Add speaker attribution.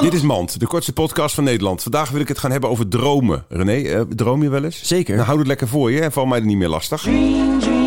Speaker 1: Dit is Mand, de kortste podcast van Nederland. Vandaag wil ik het gaan hebben over dromen. René, eh, droom je wel eens?
Speaker 2: Zeker.
Speaker 1: Nou, houd het lekker voor je en val mij er niet meer lastig.
Speaker 3: Dream, dream.